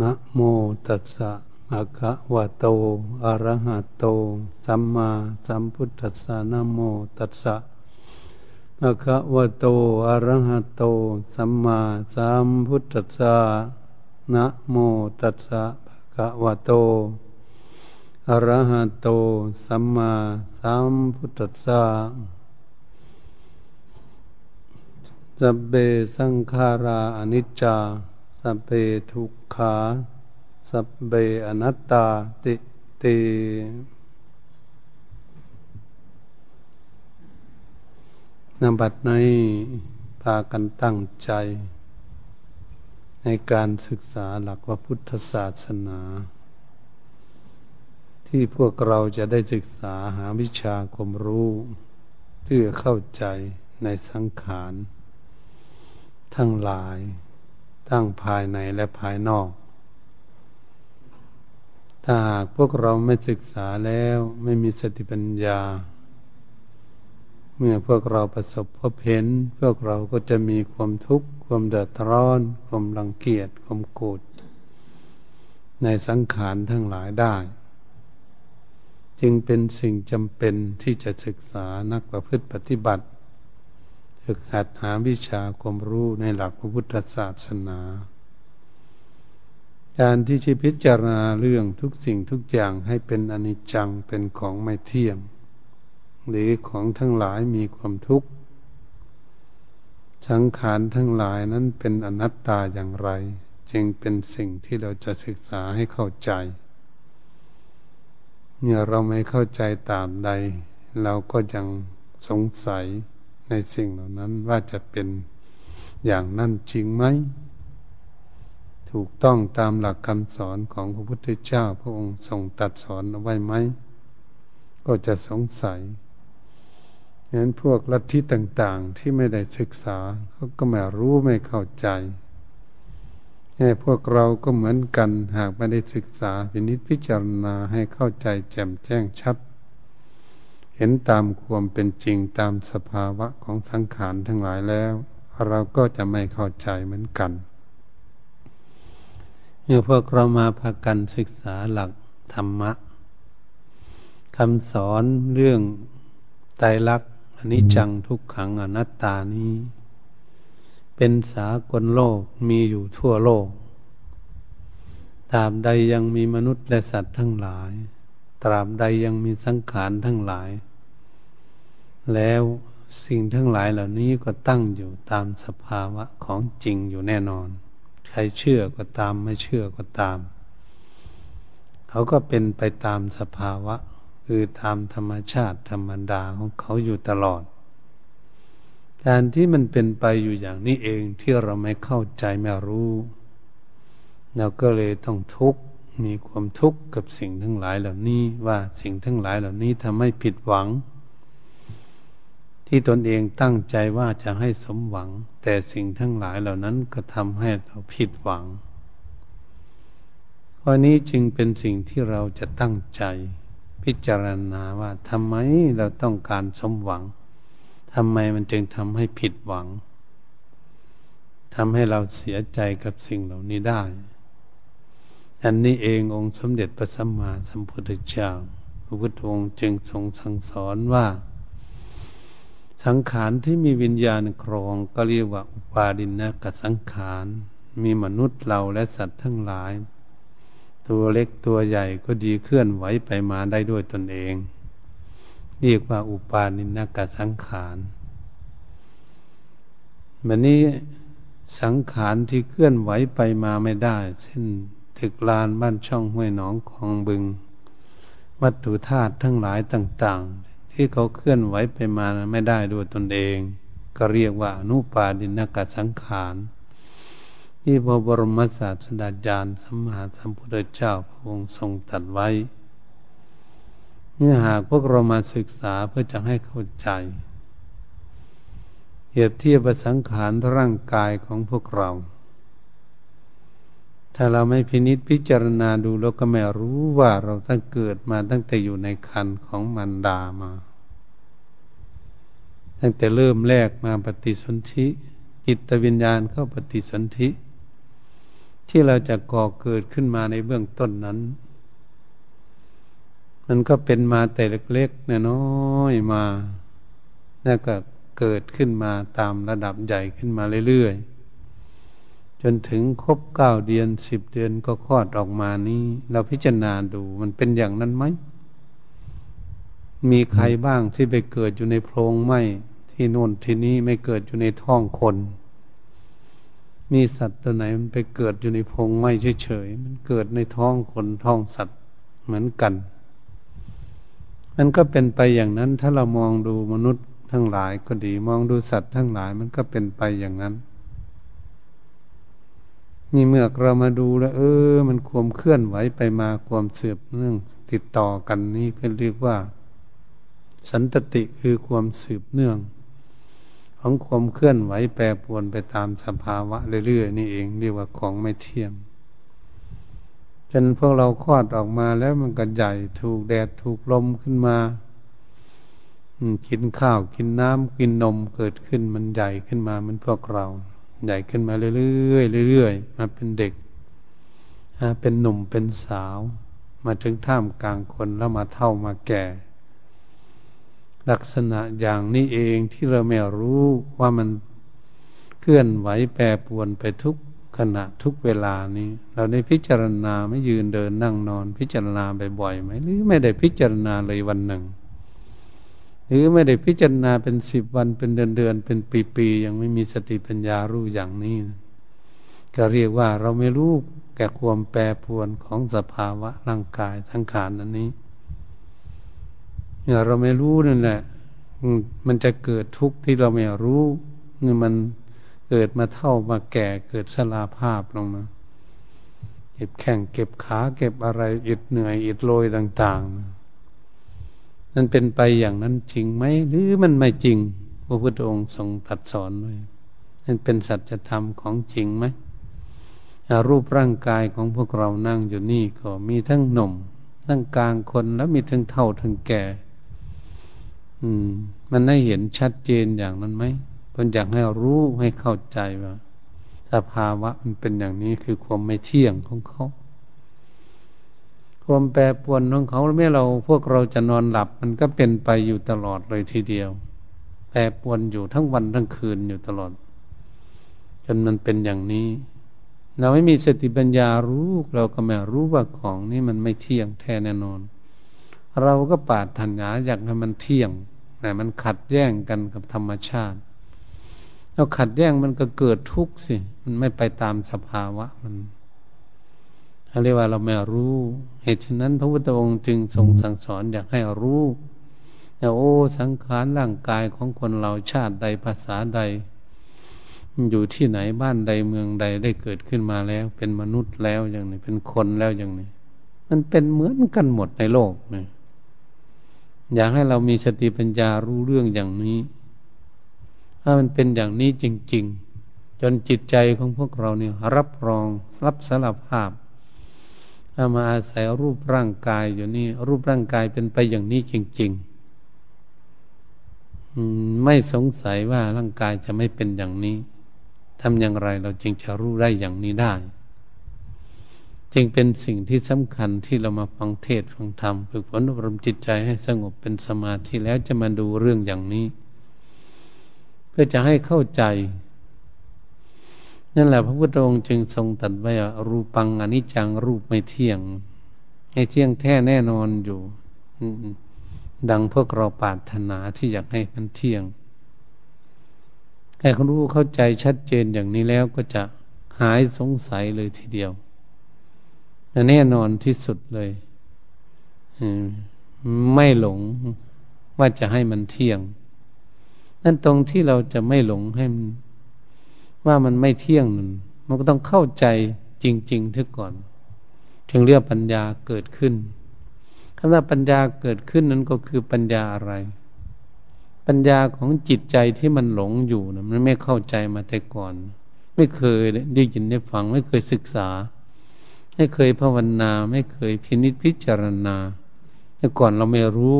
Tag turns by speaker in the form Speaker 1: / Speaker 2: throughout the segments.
Speaker 1: นะโมตัสสะภะคะวะโต อะระหะโต สัมมาสัมพุทธัสสะนะโมตัสสะภะคะวะโต อะระหะโต สัมมาสัมพุทธัสสะนะโมตัสสะภะคะวะโต อะระหะโต สัมมาสัมพุทธัสสะสัพเบสังขาราอนิจจา สัพเพทุกขาสัพเบอนัตตาติตนบัดในพากันตั้งใจ ในการศึกษาหลักว่าพุทธศาสนา ที่พวกเราจะได้ศึกษาหาวิชาความรู้เพื่อเข้าใจในสังขารทั้งหลาย ทั้งภายในและภายนอก ถ้าหากพวกเราไม่ศึกษาแล้วไม่มีสติปัญญา เมื่อพวกเราประสบพบเห็น พวกเราก็จะมีความทุกข์ ความเดือดร้อน ความรังเกียจความโกรธในสังขารทั้งหลายได้ จึงเป็นสิ่งจำเป็นที่จะศึกษานักประพฤติปฏิบัติึกหัดหาวิชาความรู้ในหลักพระพุทธศาสนา การที่จะพิจารณาเรื่องทุกสิ่งทุกอย่างให้เป็นอนิจจังเป็นของไม่เที่ยง หรือของทั้งหลายมีความทุกข์สังขารทั้งหลายนั้นเป็นอนัตตาอย่างไร จึงเป็นสิ่งที่เราจะศึกษาให้เข้าใจเมื่อเราไม่เข้าใจตามใด เราก็ยังสงสัย ในสิ่งเหล่านั้นว่าจะเป็นอย่างนั้นจริงไหม ถูกต้องตามหลักคำสอนของพระพุทธเจ้า พระองค์ทรงตัดสอนเอาไว้ไหม ก็จะสงสัยนั้นพวกลัทธิต่างๆที่ไม่ได้ศึกษาเขาก็ไม่รู้ไม่เข้าใจแค่พวกเราก็เหมือนกันหากไม่ได้ศึกษาพินิจพิจารณาให้เข้าใจแจ่มแจ้งชัด เห็นตามความเป็นจริงตามสภาวะของสังขารทั้งหลายแล้ว เราก็จะไม่เข้าใจเหมือนกันเมื่อพวกเรามาพากันศึกษาหลักธรรมะคำสอนเรื่องไตรลักษณ์อนิจจังทุกขังอนัตตานี้ เป็นสากลโลกมีอยู่ทั่วโลกตรามใดยังมีมนุษย์และสัตว์ทั้งหลาย ตราบใดยังมีสังขารทั้งหลาย แล้วสิ่งทั้งหลายเหล่านี้ก็ตั้งอยู่ตามสภาวะของจริงอยู่แน่นอน ใครเชื่อก็ตามไม่เชื่อก็ตาม เขาก็เป็นไปตามสภาวะ คือตามธรรมชาติธรรมดาของเขาอยู่ตลอด การที่มันเป็นไปอยู่อย่างนี้เองที่เราไม่เข้าใจไม่รู้เราก็เลยต้องทุกข์มีความทุกข์กับสิ่งทั้งหลายเหล่านี้ว่าสิ่งทั้งหลายเหล่านี้ทำให้ผิดหวัง ที่ตนเองตั้งใจว่าจะให้สมหวัง แต่สิ่งทั้งหลายเหล่านั้นก็ทำให้เราผิดหวังข้อนี้จึงเป็นสิ่งที่เราจะตั้งใจ พิจารณาว่าทำไมเราต้องการสมหวังทำไมมันจึงทำให้ผิดหวังทำให้เราเสียใจกับสิ่งเหล่านี้ได้ อันนี้เององค์สมเด็จพระสัมมาสัมพุทธเจ้าพระพุทธองค์จึงทรงสั่งสอนว่า สังขารที่มีวิญญาณครองก็เรียกว่าอุปาดินนะกับสังขาร มีมนุษย์เราและสัตว์ทั้งหลาย ตัวเล็กตัวใหญ่ก็ดีเคลื่อนไหวไปมาได้ด้วยตนเอง เรียกว่าอุปาดินนะกับสังขารมันนี้สังขารที่เคลื่อนไหวไปมาไม่ได้ เช่นถึกลานบ้านช่องห้วยหนองของบึง วัตถุธาตุทั้งหลายต่าง ๆ ที่เขาเคลื่อนไหวไปมาไม่ได้ด้วยตนเอง ก็เรียกว่าอนุปาดินากาสังขารที่พระบรมศาสดาจารย์สัมมาสัมพุทธเจ้าพระองค์ทรงตัดไว้เมื่อหากพวกเรามาศึกษาเพื่อจะให้เข้าใจเหยียบเทียบสังขารร่างกายของพวกเรา ถ้าเราไม่พินิษพิจารณาดูเราก็ไม่รู้ว่าเราตั้งเกิดมาตั้งแต่อยู่ในคันของมันดามา ตั้งแต่เริ่มแรกมาปฏิสนธิจิตวิญญาณเข้าปฏิสนธิที่เราจะก่อเกิดขึ้นมาในเบื้องต้นนั้น มันก็เป็นมาแต่เล็กๆน้อยๆมาแล้วก็เกิดขึ้นมาตามระดับใหญ่ขึ้นมาเรื่อยๆ จนถึงครบเก้าเดือนสิบเดือนก็คลอดออกมานี้ เราพิจารณาดูมันเป็นอย่างนั้นไหม มีใครบ้างที่ไปเกิดอยู่ในโพรงไหม ที่โน่นที่นี้ไม่เกิดอยู่ในท้องคน มีสัตว์ตัวไหนมันไปเกิดอยู่ในพงไม้เฉยๆมันเกิดในท้องคนท้องสัตว์เหมือนกันมันก็เป็นไปอย่างนั้น ถ้าเรามองดูมนุษย์ทั้งหลายก็ดี มองดูสัตว์ทั้งหลาย มันก็เป็นไปอย่างนั้นนี่เมื่อเรามาดูแล้ว เออ มันความเคลื่อนไหวไปมาความเสืบเนื่องติดต่อกันนี่เป็นเรียกว่า สันตติคือความสืบเนื่อง ของความเคลื่อนไหวแปรปรวนไปตามสภาวะเรื่อยๆนี่เองเรียกว่าของไม่เที่ยงจนพวกเราคลอดออกมาแล้วมันก็ใหญ่ถูกแดดถูกลมขึ้นมากินข้าวกินน้ำกินนมเกิดขึ้นมันใหญ่ขึ้นมามันพวกเรา ใหญ่ขึ้นมาเรื่อยๆเรื่อยๆมาเป็นเด็กเป็นหนุ่มเป็นสาว มาถึงท่ามกลางคนแล้วมาเท่ามาแก่ ลักษณะอย่างนี้เองที่เราไม่รู้ว่ามันเคลื่อนไหวแปรปวนไปทุกขณะทุกเวลานี้ เราได้พิจารณาไม่ยืนเดินนั่งนอน พิจารณาบ่อยๆไหมหรือไม่ได้พิจารณาเลยวันหนึ่ง หรือไม่ได้พิจารณาเป็นสิบวันเป็นเดือนเดือนเป็นปีๆยังไม่มีสติปัญญารู้อย่างนี้ ก็เรียกว่าเราไม่รู้แก่ความแปรปวนของสภาวะร่างกายทั้งขานอันนี้ เนี่ยเราไม่รู้นั่นแหละมันจะเกิดทุกข์ที่เราไม่รู้นี่มันเกิดมาเท่ามาแก่เกิดสลาภาพลงมาเก็บแข้งเก็บขาเก็บอะไรอิดเหนื่อยอิดโรยต่างๆมันเป็นไปอย่างนั้นจริงไหมหรือมันไม่จริงพระพุทธองค์ทรงตัดสอนไว้มันเป็นสัจธรรมของจริงไหมรูปร่างกายของพวกเรานั่งอยู่นี่ก็มีทั้งหนุ่ม ทั้งกลางคนแล้วมีทั้งเท่าทั้งแก่ อืม มันได้เห็นชัดเจนอย่างนั้นไหมเพื่ออยากให้รู้ให้เข้าใจว่า สภาวะมันเป็นอย่างนี้คือความไม่เที่ยงของเขา ความแปรปรวนของเขาแม้เราพวกเราจะนอนหลับ มันก็เป็นไปอยู่ตลอดเลยทีเดียว แปรปรวนอยู่ทั้งวันทั้งคืนอยู่ตลอด จนมันเป็นอย่างนี้ เราไม่มีสติปัญญารู้ เราก็ไม่รู้ว่าของนี้มันไม่เที่ยงแท้แน่นอน เราก็ปาดถันหาอยากให้มันเที่ยงแต่มันขัดแย้งกันกับธรรมชาติเราขัดแย้งมันก็เกิดทุกข์สิ มันไม่ไปตามสภาวะมันเรียกว่าเราไม่รู้ เหตุฉะนั้นพระพุทธองค์จึงทรงสั่งสอนอยากให้รู้ว่โอ้สังขารร่างกายของคนเราชาติใดภาษาใด อยู่ที่ไหนบ้านใดเมืองใดได้เกิดขึ้นมาแล้ว เป็นมนุษย์แล้วอย่างนี้เป็นคนแล้วอย่างนี้มันเป็นเหมือนกันหมดในโลกนะ อยากให้เรามีสติปัญญารู้เรื่องอย่างนี้ ถ้ามันเป็นอย่างนี้จริง ๆ จนจิตใจของพวกเราเนี่ยรับรองรับสารภาพถ้ามาอาศัยรูปร่างกายอยู่นี่รูปร่างกายเป็นไปอย่างนี้จริง ๆ ไม่สงสัยว่าร่างกายจะไม่เป็นอย่างนี้ทำอย่างไรเราจึงจะรู้ได้อย่างนี้ได้ จึงเป็นสิ่งที่สำคัญที่เรามาฟังเทศฟังธรรมฝึกฝนอบรมจิตใจให้สงบเป็นสมาธิแล้วจะมาดูเรื่องอย่างนี้ เพื่อจะให้เข้าใจ นั่นแหละพระพุทธองค์จึงทรงตัดไว้รูปังอนิจจังรูปไม่เที่ยงให้เที่ยงแท้แน่นอนอยู่ดังพวกเราปรารถนาที่อยากให้มันเที่ยงแค่รู้เข้าใจชัดเจนอย่างนี้แล้วก็จะหายสงสัยเลยทีเดียว แน่นอนที่สุดเลยไม่หลงว่าจะให้มันเที่ยง นั่นตรงที่เราจะไม่หลงให้มันว่ามันไม่เที่ยงนั่นมันก็ต้องเข้าใจจริงๆทึกก่อน ถึงเรียกปัญญาเกิดขึ้นคำว่าปัญญาเกิดขึ้นนั้นก็คือปัญญาอะไร ปัญญาของจิตใจที่มันหลงอยู่นะมันไม่เข้าใจมาแต่ก่อน ไม่เคยได้ยินได้ฟัง ไม่เคยศึกษา ไม่เคยภาวนา ไม่เคยพินิจพิจารณาแต่ก่อนเราไม่รู้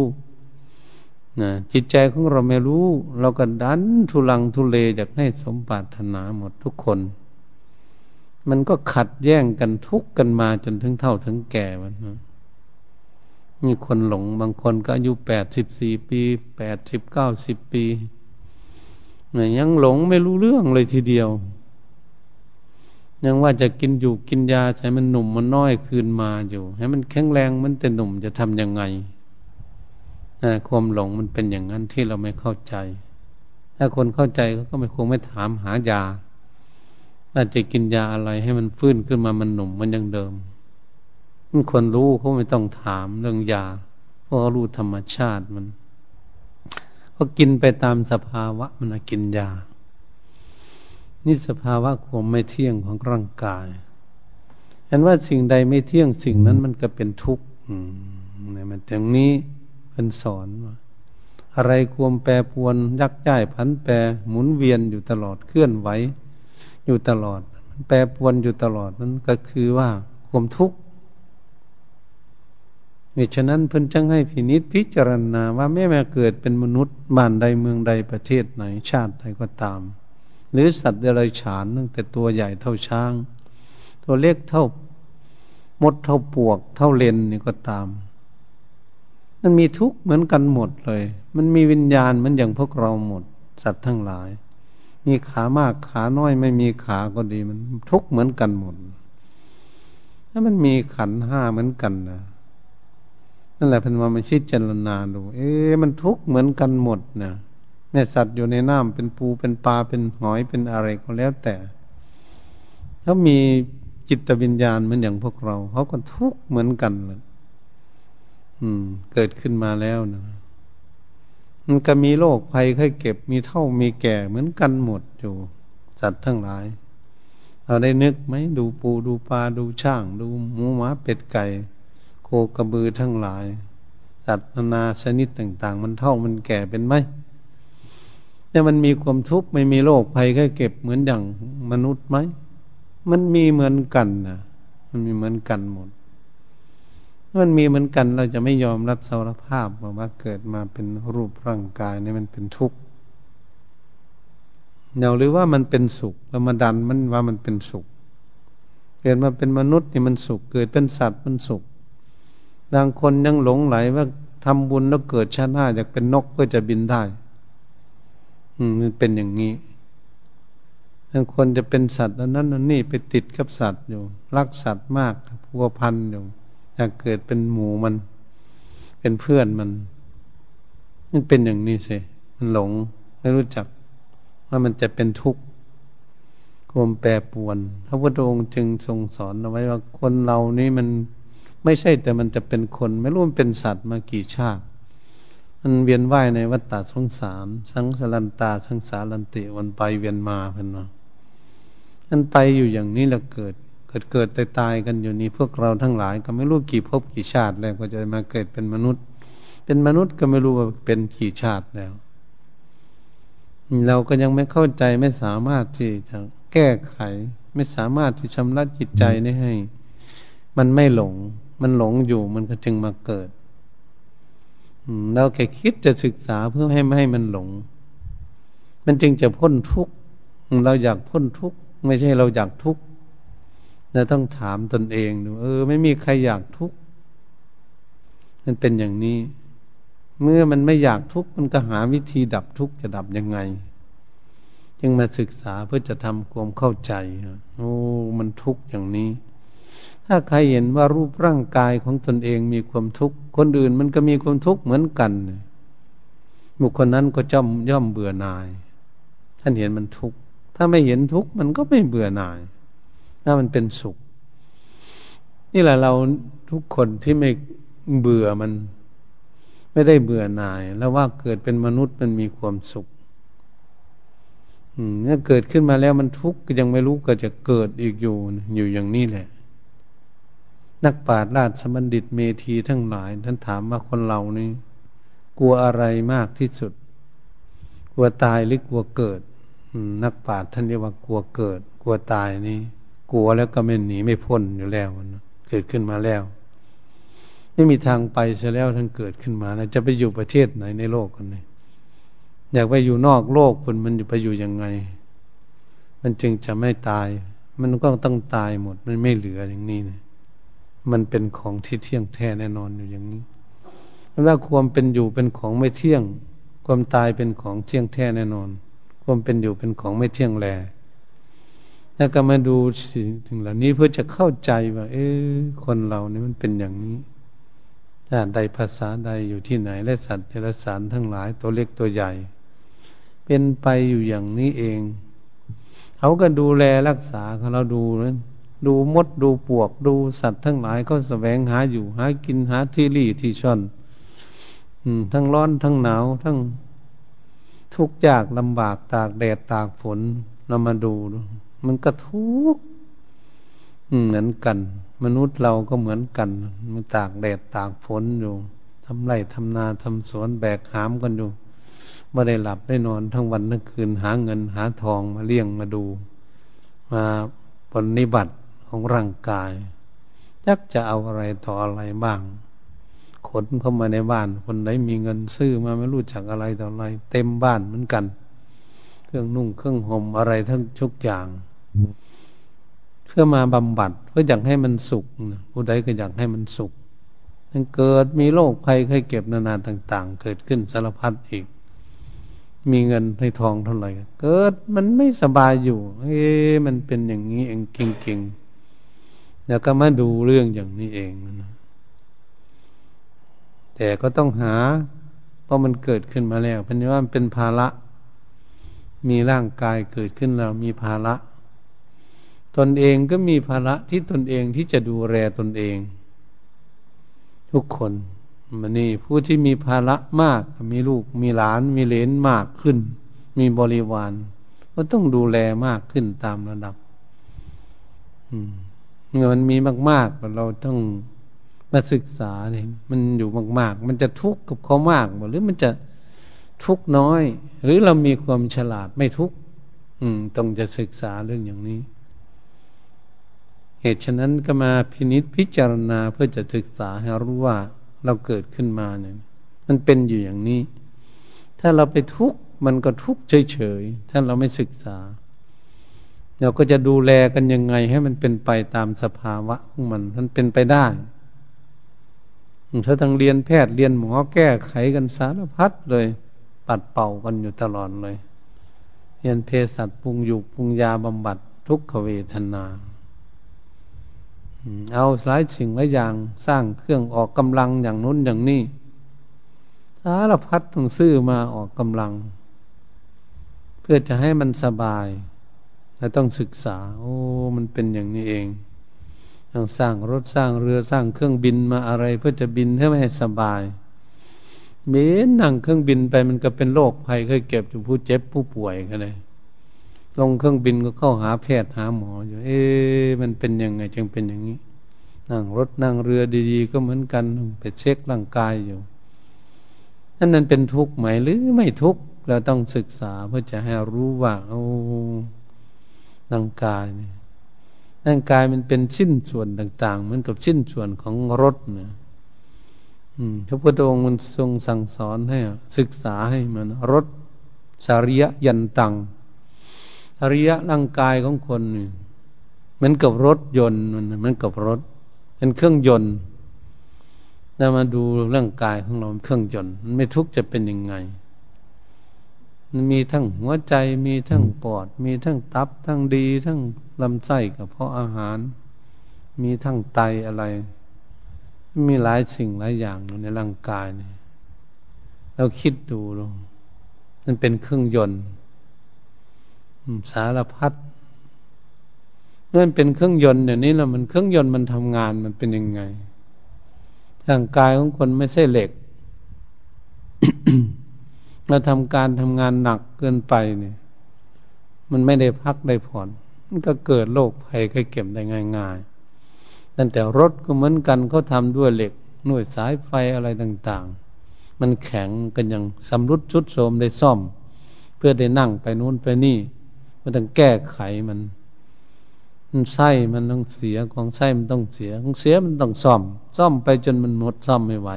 Speaker 1: นะจิตใจของเราไม่รู้ เราก็ดันทุลังทุเลจากให้สมปรารถนาหมดทุกคน มันก็ขัดแย้งกันทุกกันมาจนถึงเท่าถึงแก่มันมีคนหลงบางคนก็อายุแปดสิบสี่ปีแปดสิบเก้าสิบปียังหลงไม่รู้เรื่องเลยทีเดียว ยังว่าจะกินอยู่กินยาใช้มันหนุ่มมันน้อยคืนมาอยู่ ให้มันแข็งแรงมันแต่หนุ่มจะทำยังไงความหลงมันเป็นอย่างนั้นที่เราไม่เข้าใจ ถ้าคนเข้าใจเขาก็ไม่คงไม่ถามหายาว่าจะกินยาอะไรให้มันฟื้นขึ้นมามันหนุ่มมันยังเดิมมันคนรู้เขาไม่ต้องถามเรื่องยาเพราะเขารู้ธรรมชาติมันก็กินไปตามสภาวะมันกินยา นี่สภาวะความไม่เที่ยงของร่างกายเห็นว่าสิ่งใดไม่เที่ยงสิ่งนั้นมันก็เป็นทุกข์เนี่ยมันตรงนี้เป็นสอนว่าอะไรความแปรปวนยักย้ายผันแปรหมุนเวียนอยู่ตลอดเคลื่อนไหวอยู่ตลอด มันแปรปวนอยู่ตลอดนั่นก็คือว่าความทุกข์เหตุฉะนั้นเพิ่นจังให้พินิษพิจารณาว่าแม่แม่เกิดเป็นมนุษย์บ้านใดเมืองใดประเทศไหนชาติใดก็ตาม หรือสัตว์เดรัจฉานตั้งแต่ตัวใหญ่เท่าช้าง ตัวเล็กเท่ามดเท่าปวก เท่าเลนนี่ก็ตามมันมีทุกข์เหมือนกันหมดเลย มันมีวิญญาณมือนอย่างพวกเราหมด สัตว์ทั้งหลาย มีขามากขาน้อยไม่มีขาก็ดีมันทุกข์เหมือนกันหมดถ้ามันมีขันห้าเหมือนกันนะนั่นแหละเป็นว่ามันชิดเจรณาดู เอ๊ะมันทุกข์เหมือนกันหมดนะ แม่สัตว์อยู่ในน้ำเป็นปูเป็นปลาเป็นหอยเป็นอะไรก็แล้วแต่เขามีจิตวิญญาณเหมือนอย่างพวกเราเขาก็ทุกข์เหมือนกันอืม เกิดขึ้นมาแล้วนะมันก็มีโรคภัยไข้เก็บ มีเท่ามีแก่เหมือนกันหมดอยู่ สัตว์ทั้งหลาย เราได้นึกไหมดูปูดูปลาดูช่าง ดูหมูหมาเป็ดไก่ โคกระบือทั้งหลาย สัตว์นานาชนิดต่าง ๆ มันเท่ามันแก่เป็นไหม แต่มันมีความทุกข์ไม่มีโรคภัยไข้เก็บเหมือนอย่างมนุษย์ไหมมันมีเหมือนกันนะมันมีเหมือนกันหมดมันมีเหมือนกันเราจะไม่ยอมรับสารภาพว่าเกิดมาเป็นรูปร่างกายนี่มันเป็นทุกข์เนาหรือว่ามันเป็นสุขเรามาดันมันว่ามันเป็นสุข เกิดมาเป็นมนุษย์นี่มันสุข เกิดเป็นสัตว์มันสุขบางคนยังหลงไหลว่าทำบุญแล้วเกิดชาติหน้าอยากเป็นนกเพื่อจะบินได้ มันเป็นอย่างนี้บางคนจะเป็นสัตว์อันนั้นอันนี้ไปติดกับสัตว์อยู่ รักสัตว์มากพัวพันอยู่อยากเกิดเป็นหมูมัน เป็นเพื่อนมัน มันเป็นอย่างนี้สิมันหลงไม่รู้จัก ว่ามันจะเป็นทุกข์ความแปรปวน พระพุทธองค์จึงทรงสอนเอาไว้ว่าคนเรานี่มันไม่ใช่แต่มันจะเป็นคน ไม่รู้มันเป็นสัตว์มากี่ชาติ มันเวียนว่ายในวัฏฏะสงสารสังสารันตาสังสารันติวันไปเวียนมาเพื่นว่ามันไปอยู่อย่างนี้แล้วเกิด เกิดเกิดตายตายกันอยู่นี้พวกเราทั้งหลาย ก็ไม่รู้กี่ภพกี่ชาติแล้วก็จะมาเกิดเป็นมนุษย์ เป็นมนุษย์ก็ไม่รู้ว่าเป็นกี่ชาติแล้ว เราก็ยังไม่เข้าใจไม่สามารถที่จะแก้ไข ไม่สามารถที่ชำระจิตใจนี้ให้ มันไม่หลง มันหลงอยู่มันก็จึงมาเกิด เราแค่คิดจะศึกษาเพื่อให้ไม่ให้มันหลง มันจึงจะพ้นทุกข์เราอยากพ้นทุกข์ไม่ใช่เราอยากทุกข์เราต้องถามตนเองดูเออ ไม่มีใครอยากทุกข์มันเป็นอย่างนี้ เมื่อมันไม่อยากทุกข์มันก็หาวิธีดับทุกข์จะดับยังไง จึงมาศึกษาเพื่อจะทำความเข้าใจโอ้มันทุกข์อย่างนี้ ถ้าใครเห็นว่ารูปร่างกายของตนเองมีความทุกข์ คนอื่นมันก็มีความทุกข์เหมือนกัน บุคคลนั้นก็จ้อมย่อมเบื่อหน่าย ท่านเห็นมันทุกข์ ถ้าไม่เห็นทุกข์มันก็ไม่เบื่อหน่าย ถ้ามันเป็นสุข นี่แหละเราทุกคนที่ไม่เบื่อมัน ไม่ได้เบื่อหน่าย แล้วว่าเกิดเป็นมนุษย์มันมีความสุขถ้าเกิดขึ้นมาแล้วมันทุกข์ยังไม่รู้ก็จะเกิดอีกอยู่อยู่อย่างนี้แหละ นักปราชญ์ราชบัณฑิตเมธีทั้งหลาย ท่านถามว่าคนเรานี่กลัวอะไรมากที่สุด กลัวตายหรือกลัวเกิดนักปราชญ์ท่านเรียกว่ากลัวเกิด กลัวตายนี่ กลัวแล้วก็ไม่หนีไม่พ้นอยู่แล้วนะเกิดขึ้นมาแล้ว ไม่มีทางไปเสียแล้วทั้งเกิดขึ้นมาแล้วจะไปอยู่ประเทศไหนในโลกกันเนี่ยอยากไปอยู่นอกโลกคนมันจะไปอยู่ยังไง มันจึงจะไม่ตาย มันก็ต้องตายหมดมันไม่เหลืออย่างนี้นะ มันเป็นของที่เที่ยงแท้แน่นอนอยู่อย่างนี้แล้วความเป็นอยู่เป็นของไม่เที่ยง ความตายเป็นของเที่ยงแท้แน่นอน ความเป็นอยู่เป็นของไม่เที่ยงแลแล้วก็มาดูสิ่งเหล่านี้เพื่อจะเข้าใจว่า เออคนเรานี่มันเป็นอย่างนี้ชาติใดภาษาใดอยู่ที่ไหน และสัตว์เดรัจฉานทั้งหลายตัวเล็กตัวใหญ่ เป็นไปอยู่อย่างนี้เอง เขาก็ดูแลรักษาเขาเราดูนะ ดูมดดูปวก ดูสัตว์ทั้งหลายก็แสวงหาอยู่หากินหาที่รี่ที่ช่อนทั้งร้อนทั้งหนาว ทั้งทุกข์ยากลำบากตากแดดตากฝนเรามาดู มันก็ทุกข์เหมือนกัน มนุษย์เราก็เหมือนกันมันตากแดดตากฝนอยู่ทำไรทำนาทำสวนแบกหามกันอยู่ไม่ได้หลับได้นอนทั้งวันทั้งคืนหาเงินหาทองมาเลี้ยงมาดู มาปฏิบัติ ของร่างกายยักจะเอาอะไรต่ออะไรบ้าง ขนเข้ามาในบ้าน คนไหนมีเงินซื้อมาไม่รู้จักอะไรต่ออะไร เต็มบ้านเหมือนกัน เครื่องนุ่งเครื่องห่มอะไรทั้งทุกอย่าง เพื่อมาบำบัดเพื่ออยากให้มันสุขผู้ใดก็อยากให้มันสุขยังเกิดมีโรคภัยไข้เก็บนานาต่าง ๆ เกิดขึ้นสารพัดอีก มีเงินให้ทองเท่าไหร่เกิดมันไม่สบายอยู่ เอ๊มันเป็นอย่างนี้เองจริงๆ แล้วก็มาดูเรื่องอย่างนี้เองนะแต่ก็ต้องหา เพราะมันเกิดขึ้นมาแล้วเพราะว่ามันเป็นภาระ มีร่างกายเกิดขึ้นแล้วมีภาระ ตนเองก็มีภาระที่ตนเองที่จะดูแลตนเอง ทุกคนมันนี่ผู้ที่มีภาระมาก มีลูก มีหลาน มีเลนมากขึ้น มีบริวารก็ต้องดูแลมากขึ้นตามระดับ อืม เมื่อมันมีมากๆเราต้องมาศึกษาเนี่ยมันอยู่มาก ๆ มันจะทุกข์กับเขามากหรือมันจะทุกข์น้อย หรือเรามีความฉลาดไม่ทุกข์ต้องจะศึกษาเรื่องอย่างนี้ เหตุฉะนั้นก็มาพินิษพิจารณาเพื่อจะศึกษาให้รู้ว่าเราเกิดขึ้นมาเนี่ยมันเป็นอยู่อย่างนี้ ถ้าเราไปทุกข์มันก็ทุกข์เฉยๆถ้าเราไม่ศึกษา เราก็จะดูแลกันยังไง ให้มันเป็นไปตามสภาวะของมัน มันเป็นไปได้ถ้าทั้งเรียนแพทย์เรียนหมอแก้ไขกันสารพัดเลย ปัดเป่ากันอยู่ตลอดเลย เรียนเภสัชปรุงยู่ปรุงยาบำบัดทุกขเวทนาเอาหลายสิ่งหลายอย่างสร้างเครื่องออกกำลังอย่างนู้นอย่างนี้สารพัดต้องซื้อมาออกกำลัง เพื่อจะให้มันสบาย และต้องศึกษา โอ้ มันเป็นอย่างนี้เองต้องสร้างรถสร้างเรือสร้างเครื่องบินมาอะไร เพื่อจะบินให้ให้สบายเบนนั่งเครื่องบินไปมันก็เป็นโรคภัยเคยเก็บอยู่ผู้เจ็บผู้ป่วยกันเลยลงเครื่องบินก็เข้าหาแพทย์หาหมออยู่ เอ๊มันเป็นยังไงจึงเป็นอย่างนี้ นั่งรถนั่งเรือดีๆ ก็เหมือนกันไปเช็คร่างกายอยู่นั่นนั้นเป็นทุกข์ไหมหรือไม่ทุกข์เราต้องศึกษาเพื่อจะให้รู้ว่าโอ้ ร่างกายเนี่ยร่างกายมันเป็นชิ้นส่วนต่างๆเหมือนกับชิ้นส่วนของรถเนี่ยพระพุทธองค์มันทรงสั่งสอนให้ ศึกษาให้มันรถสาริยยันตังสาริยะร่างกายของคนเหมือนกับรถยนต์มันเหมือนกับรถเป็นเครื่องยนต์ถ้ามาดูร่างกายของเราเครื่องยนต์มันไม่ทุกจะเป็นยังไง มีทั้งหัวใจมีทั้งปอด มีทั้งตับ ทั้งดีทั้งลำไส้กับเพาะอาหาร มีทั้งไตอะไร มีหลายสิ่งหลายอย่างในร่างกายเนี่ยเราคิดดูลงมันเป็นเครื่องยนต์สารพัดเมื่อเป็นเครื่องยนต์อย่างนี้ล้วมันเครื่องยนต์มันทำงานมันเป็นยังไงร่างกายของคนไม่ใช่เหล็ก เราทำการทำงานหนักเกินไปเนี่ย มันไม่ได้พักได้ผ่อน มันก็เกิดโรคภัยไข้เก็บได้ง่ายๆตั้งแต่รถก็เหมือนกันเขาทำด้วยเหล็กหน่วยสายไฟอะไรต่าง ๆ มันแข็งกันอย่างสำรุดชุดโสมได้ซ่อม เพื่อได้นั่งไปนู้นไปนี่ มันต้องแก้ไขมันมันไส้มันต้องเสียของไส้มันต้องเสียของเสียมันต้องซ่อม ซ่อมไปจนมันหมดซ่อมไม่ไหว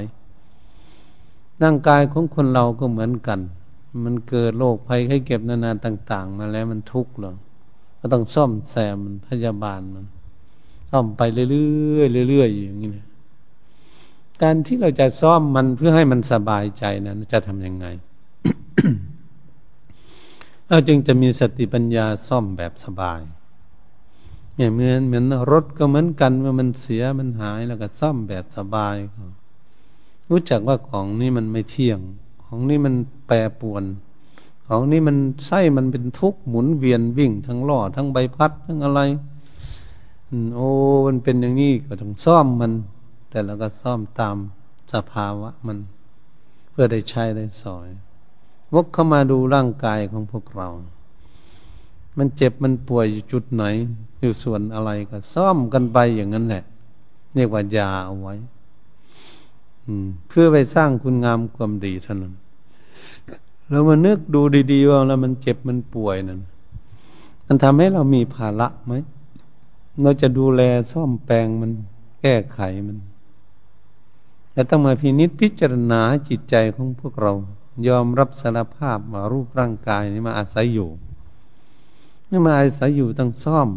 Speaker 1: ร่างกายของคนเราก็เหมือนกัน มันเกิดโรคภัยไข้เก็บนานาต่าง ๆ มาแล้วมันทุกข์หรอก็ต้องซ่อมแซมมันพยาบาลมันซ่อมไปเรื่อยๆเรื่อยๆอย่างนี้นะการที่เราจะซ่อมมันเพื่อให้มันสบายใจนั้นจะทำยังไงเราจึงจะมีสติปัญญาซ่อมแบบสบายเนี่ยเหมือนเหมือนรถก็เหมือนกันว่ามันเสียมันหายแล้วก็ซ่อมแบบสบายก็ รู้จักว่าของนี้มันไม่เที่ยง ของนี้มันแปรปวน ของนี้มันไส้มันเป็นทุกข์หมุนเวียนวิ่งทั้งล้อทั้งใบพัดทั้งอะไรโอ้มันเป็นอย่างนี้ก็ต้องซ่อมมัน แต่เราก็ซ่อมตามสภาวะมัน เพื่อได้ใช้ได้สอยวกเข้ามาดูร่างกายของพวกเรา มันเจ็บมันป่วยอยู่จุดไหน อยู่ส่วนอะไรก็ซ่อมกันไปอย่างนั้นแหละเรียกว่ายาเอาไว้ เพื่อไปสร้างคุณงามความดีเท่านั้นแล้วมานึกดูดี ๆ ว่าแล้วมันเจ็บมันป่วยนั่นมันทำให้เรามีภาระไหม เราจะดูแลซ่อมแปลงมันแก้ไขมันจะต้องมาพินิจพิจารณาจิตใจของพวกเรา ยอมรับสารภาพมารูปร่างกายนี้มาอาศัยอยู่นี่มาอาศัยอยู่ต้องซ่อม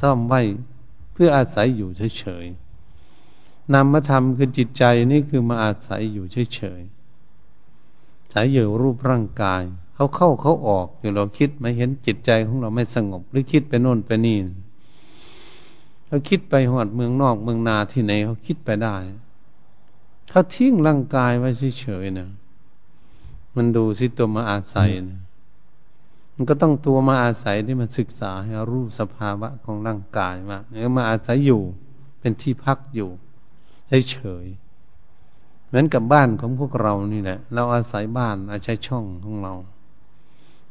Speaker 1: ซ่อมไว้ เพื่ออาศัยอยู่เฉยๆ นามธรรมคือจิตใจนี่คือมาอาศัยอยู่เฉยๆอาศัยอยู่รูปร่างกาย เขาเข้าเขาออกอยู่เราคิดไม่เห็นจิตใจของเราไม่สงบ หรือคิดไปโน่นไปนี่เขาคิดไปหอดเมืองนอกเมืองนาที่ไหนเขาคิดไปได้ เขาทิ้งร่างกายไว้เฉยๆนะมันดูสิตัวมาอาศัยนะมันก็ต้องตัวมาอาศัยที่มาศึกษาให้รู้สภาวะของร่างกายมาเนี่ยมาอาศัยอยู่ เป็นที่พักอยู่ เฉยเหมือนกับบ้านของพวกเรานี่แหละ เราอาศัยบ้านอาศัยช่องของเรา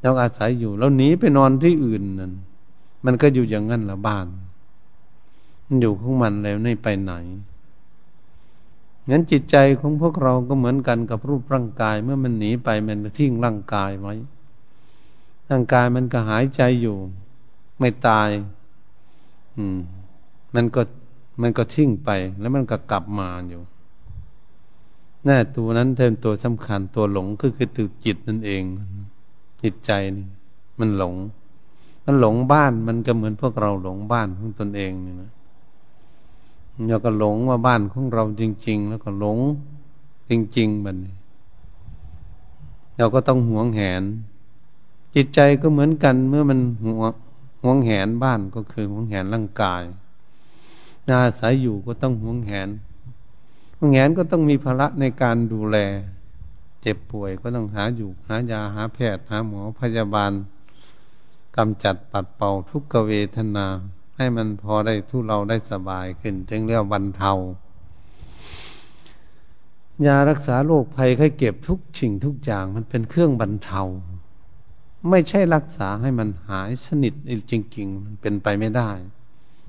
Speaker 1: เราอาศัยอยู่แล้วหนีไปนอนที่อื่นนั่นมันก็อยู่อย่างนั้นละบ้าน มันอยู่ของมันแล้วไม่ไปไหนงั้นจิตใจของพวกเราก็เหมือนกันกับรูปร่างกาย เมื่อมันหนีไปมันทิ้งร่างกายไว้ร่างกายมันก็หายใจอยู่ ไม่ตาย อืม มันก็ มันก็ทิ้งไป แล้วมันก็กลับมาอยู่น่าตัวนั้นเทมตัวสำคัญตัวหลงก็คือตัวจิตนั่นเอง จิตใจนี่มันหลง มันหลงบ้านมันก็เหมือนพวกเราหลงบ้านของตนเองนี่นะเราก็หลงว่าบ้านของเราจริง ๆ แล้วก็หลงจริง ๆมันเราก็ต้องหวงแหน จิตใจก็เหมือนกัน เมื่อมันหวงหวงแหนบ้านก็คือหวงแหนร่างกาย นาสายอยู่ก็ต้องหวงแหนหวงแหนก็ต้องมีภาระในการดูแล เจ็บป่วยก็ต้องหาอยู่หายาหาแพทย์หาหมอพยาบาลกำจัดปัดเป่าทุกขเวทนา ให้มันพอได้ทุเราได้สบายขึ้น จึงเรียกบรรเทายารักษาโรคภัยไข้เก็บทุกสิ่งทุกอย่างมันเป็นเครื่องบรรเทา ไม่ใช่รักษาให้มันหายสนิทจริงๆมันเป็นไปไม่ได้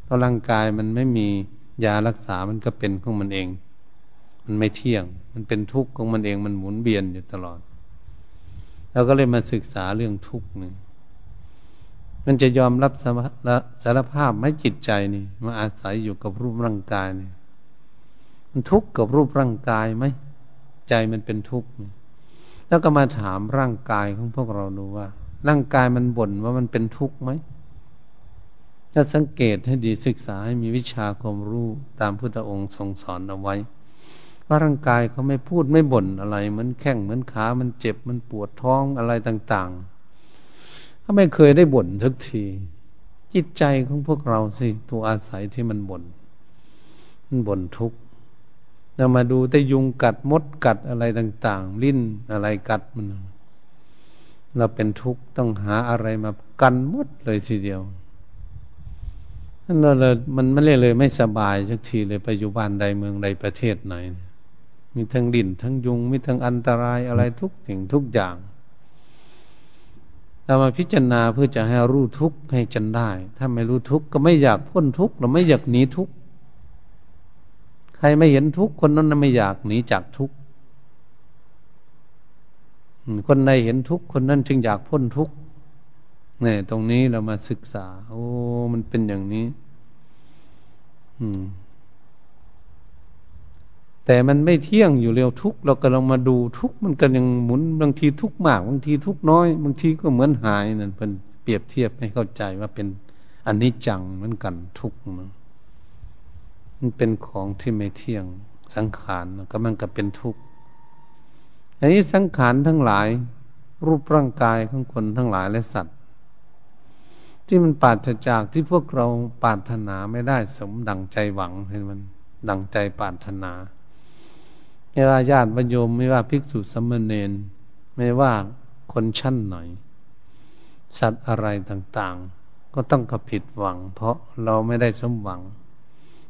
Speaker 1: เพราะร่างกายมันไม่มียารักษามันก็เป็นของมันเอง มันไม่เที่ยง มันเป็นทุกข์ของมันเองมันหมุนเวียนอยู่ตลอดเราก็เลยมาศึกษาเรื่องทุกข์นี่มันจะยอมรับสารภาพไม่จิตใจนี่มาอาศัยอยู่กับรูปร่างกายนี่มันทุกข์กับรูปร่างกายไหมใจมันเป็นทุกข์แล้วก็มาถามร่างกายของพวกเราดูว่า ร่างกายมันบ่นว่ามันเป็นทุกข์ไหม ถ้าสังเกตให้ดีศึกษาให้มีวิชาความรู้ตามพุทธองค์ทรงสอนเอาไว้ ว่าร่างกายเขาไม่พูดไม่บ่นอะไร เหมือนแข้งเหมือนขา มันเจ็บมันปวดท้องอะไรต่างๆถ้าไม่เคยได้บ่นสักที จิตใจของพวกเราสิตัวอาศัยที่มันบน่นมันบ่นทุกข์เรามาดูแต่ยุงกัดมดกัดอะไรต่าง ๆ ลิ้นอะไรกัดมันเราเป็นทุกข์ต้องหาอะไรมากันมดเลยทีเดียว เราเลยมันไม่เลยเลย ไม่สบายสักทีเลยไปอยู่บ้านใดเมืองใดประเทศไหน มีทั้งดินทั้งยุง มีทั้งอันตรายอะไรทุกสิ่งทุกอย่างเรามาพิจารณาเพื่อจะให้รู้ทุกข์ให้จันได้ ถ้าไม่รู้ทุกข์ก็ไม่อยากพ้นทุกข์เราไม่อยากหนีทุกข์ใครไม่เห็นทุกข์คนนั้นไม่อยากหนีจากทุกข์คนใดเห็นทุกข์คนนั้นจึงอยากพ้นทุกข์ เนี่ยตรงนี้เรามาศึกษา โอ้ มันเป็นอย่างนี้ อืม แต่มันไม่เที่ยงอยู่เร็วทุกเราก็ลองมาดูทุกมันก็ยังหมุนบางทีทุกมากบางทีทุกน้อย บางทีก็เหมือนหายนั่นเป็นเปรียบเทียบให้เข้าใจว่าเป็นอันนี้จังเหมือนกันทุกข์มันเป็นของที่ไม่เที่ยงสังขารก็มันก็เป็นทุกข์อันนี้สังขารทั้งหลาย รูปร่างกายของคนทั้งหลายและสัตว ที่มันปราศจากที่พวกเราปรารถนาไม่ได้ สมดังใจหวังเห็นมันดังใจปรารถนา ไม่ว่าญาติโยมไม่ว่าภิกษุสมณเณรไม่ว่าคนชั้นไหนสัตว์อะไรต่างๆ ก็ต้องกระผิดหวัง เพราะเราไม่ได้สมหวัง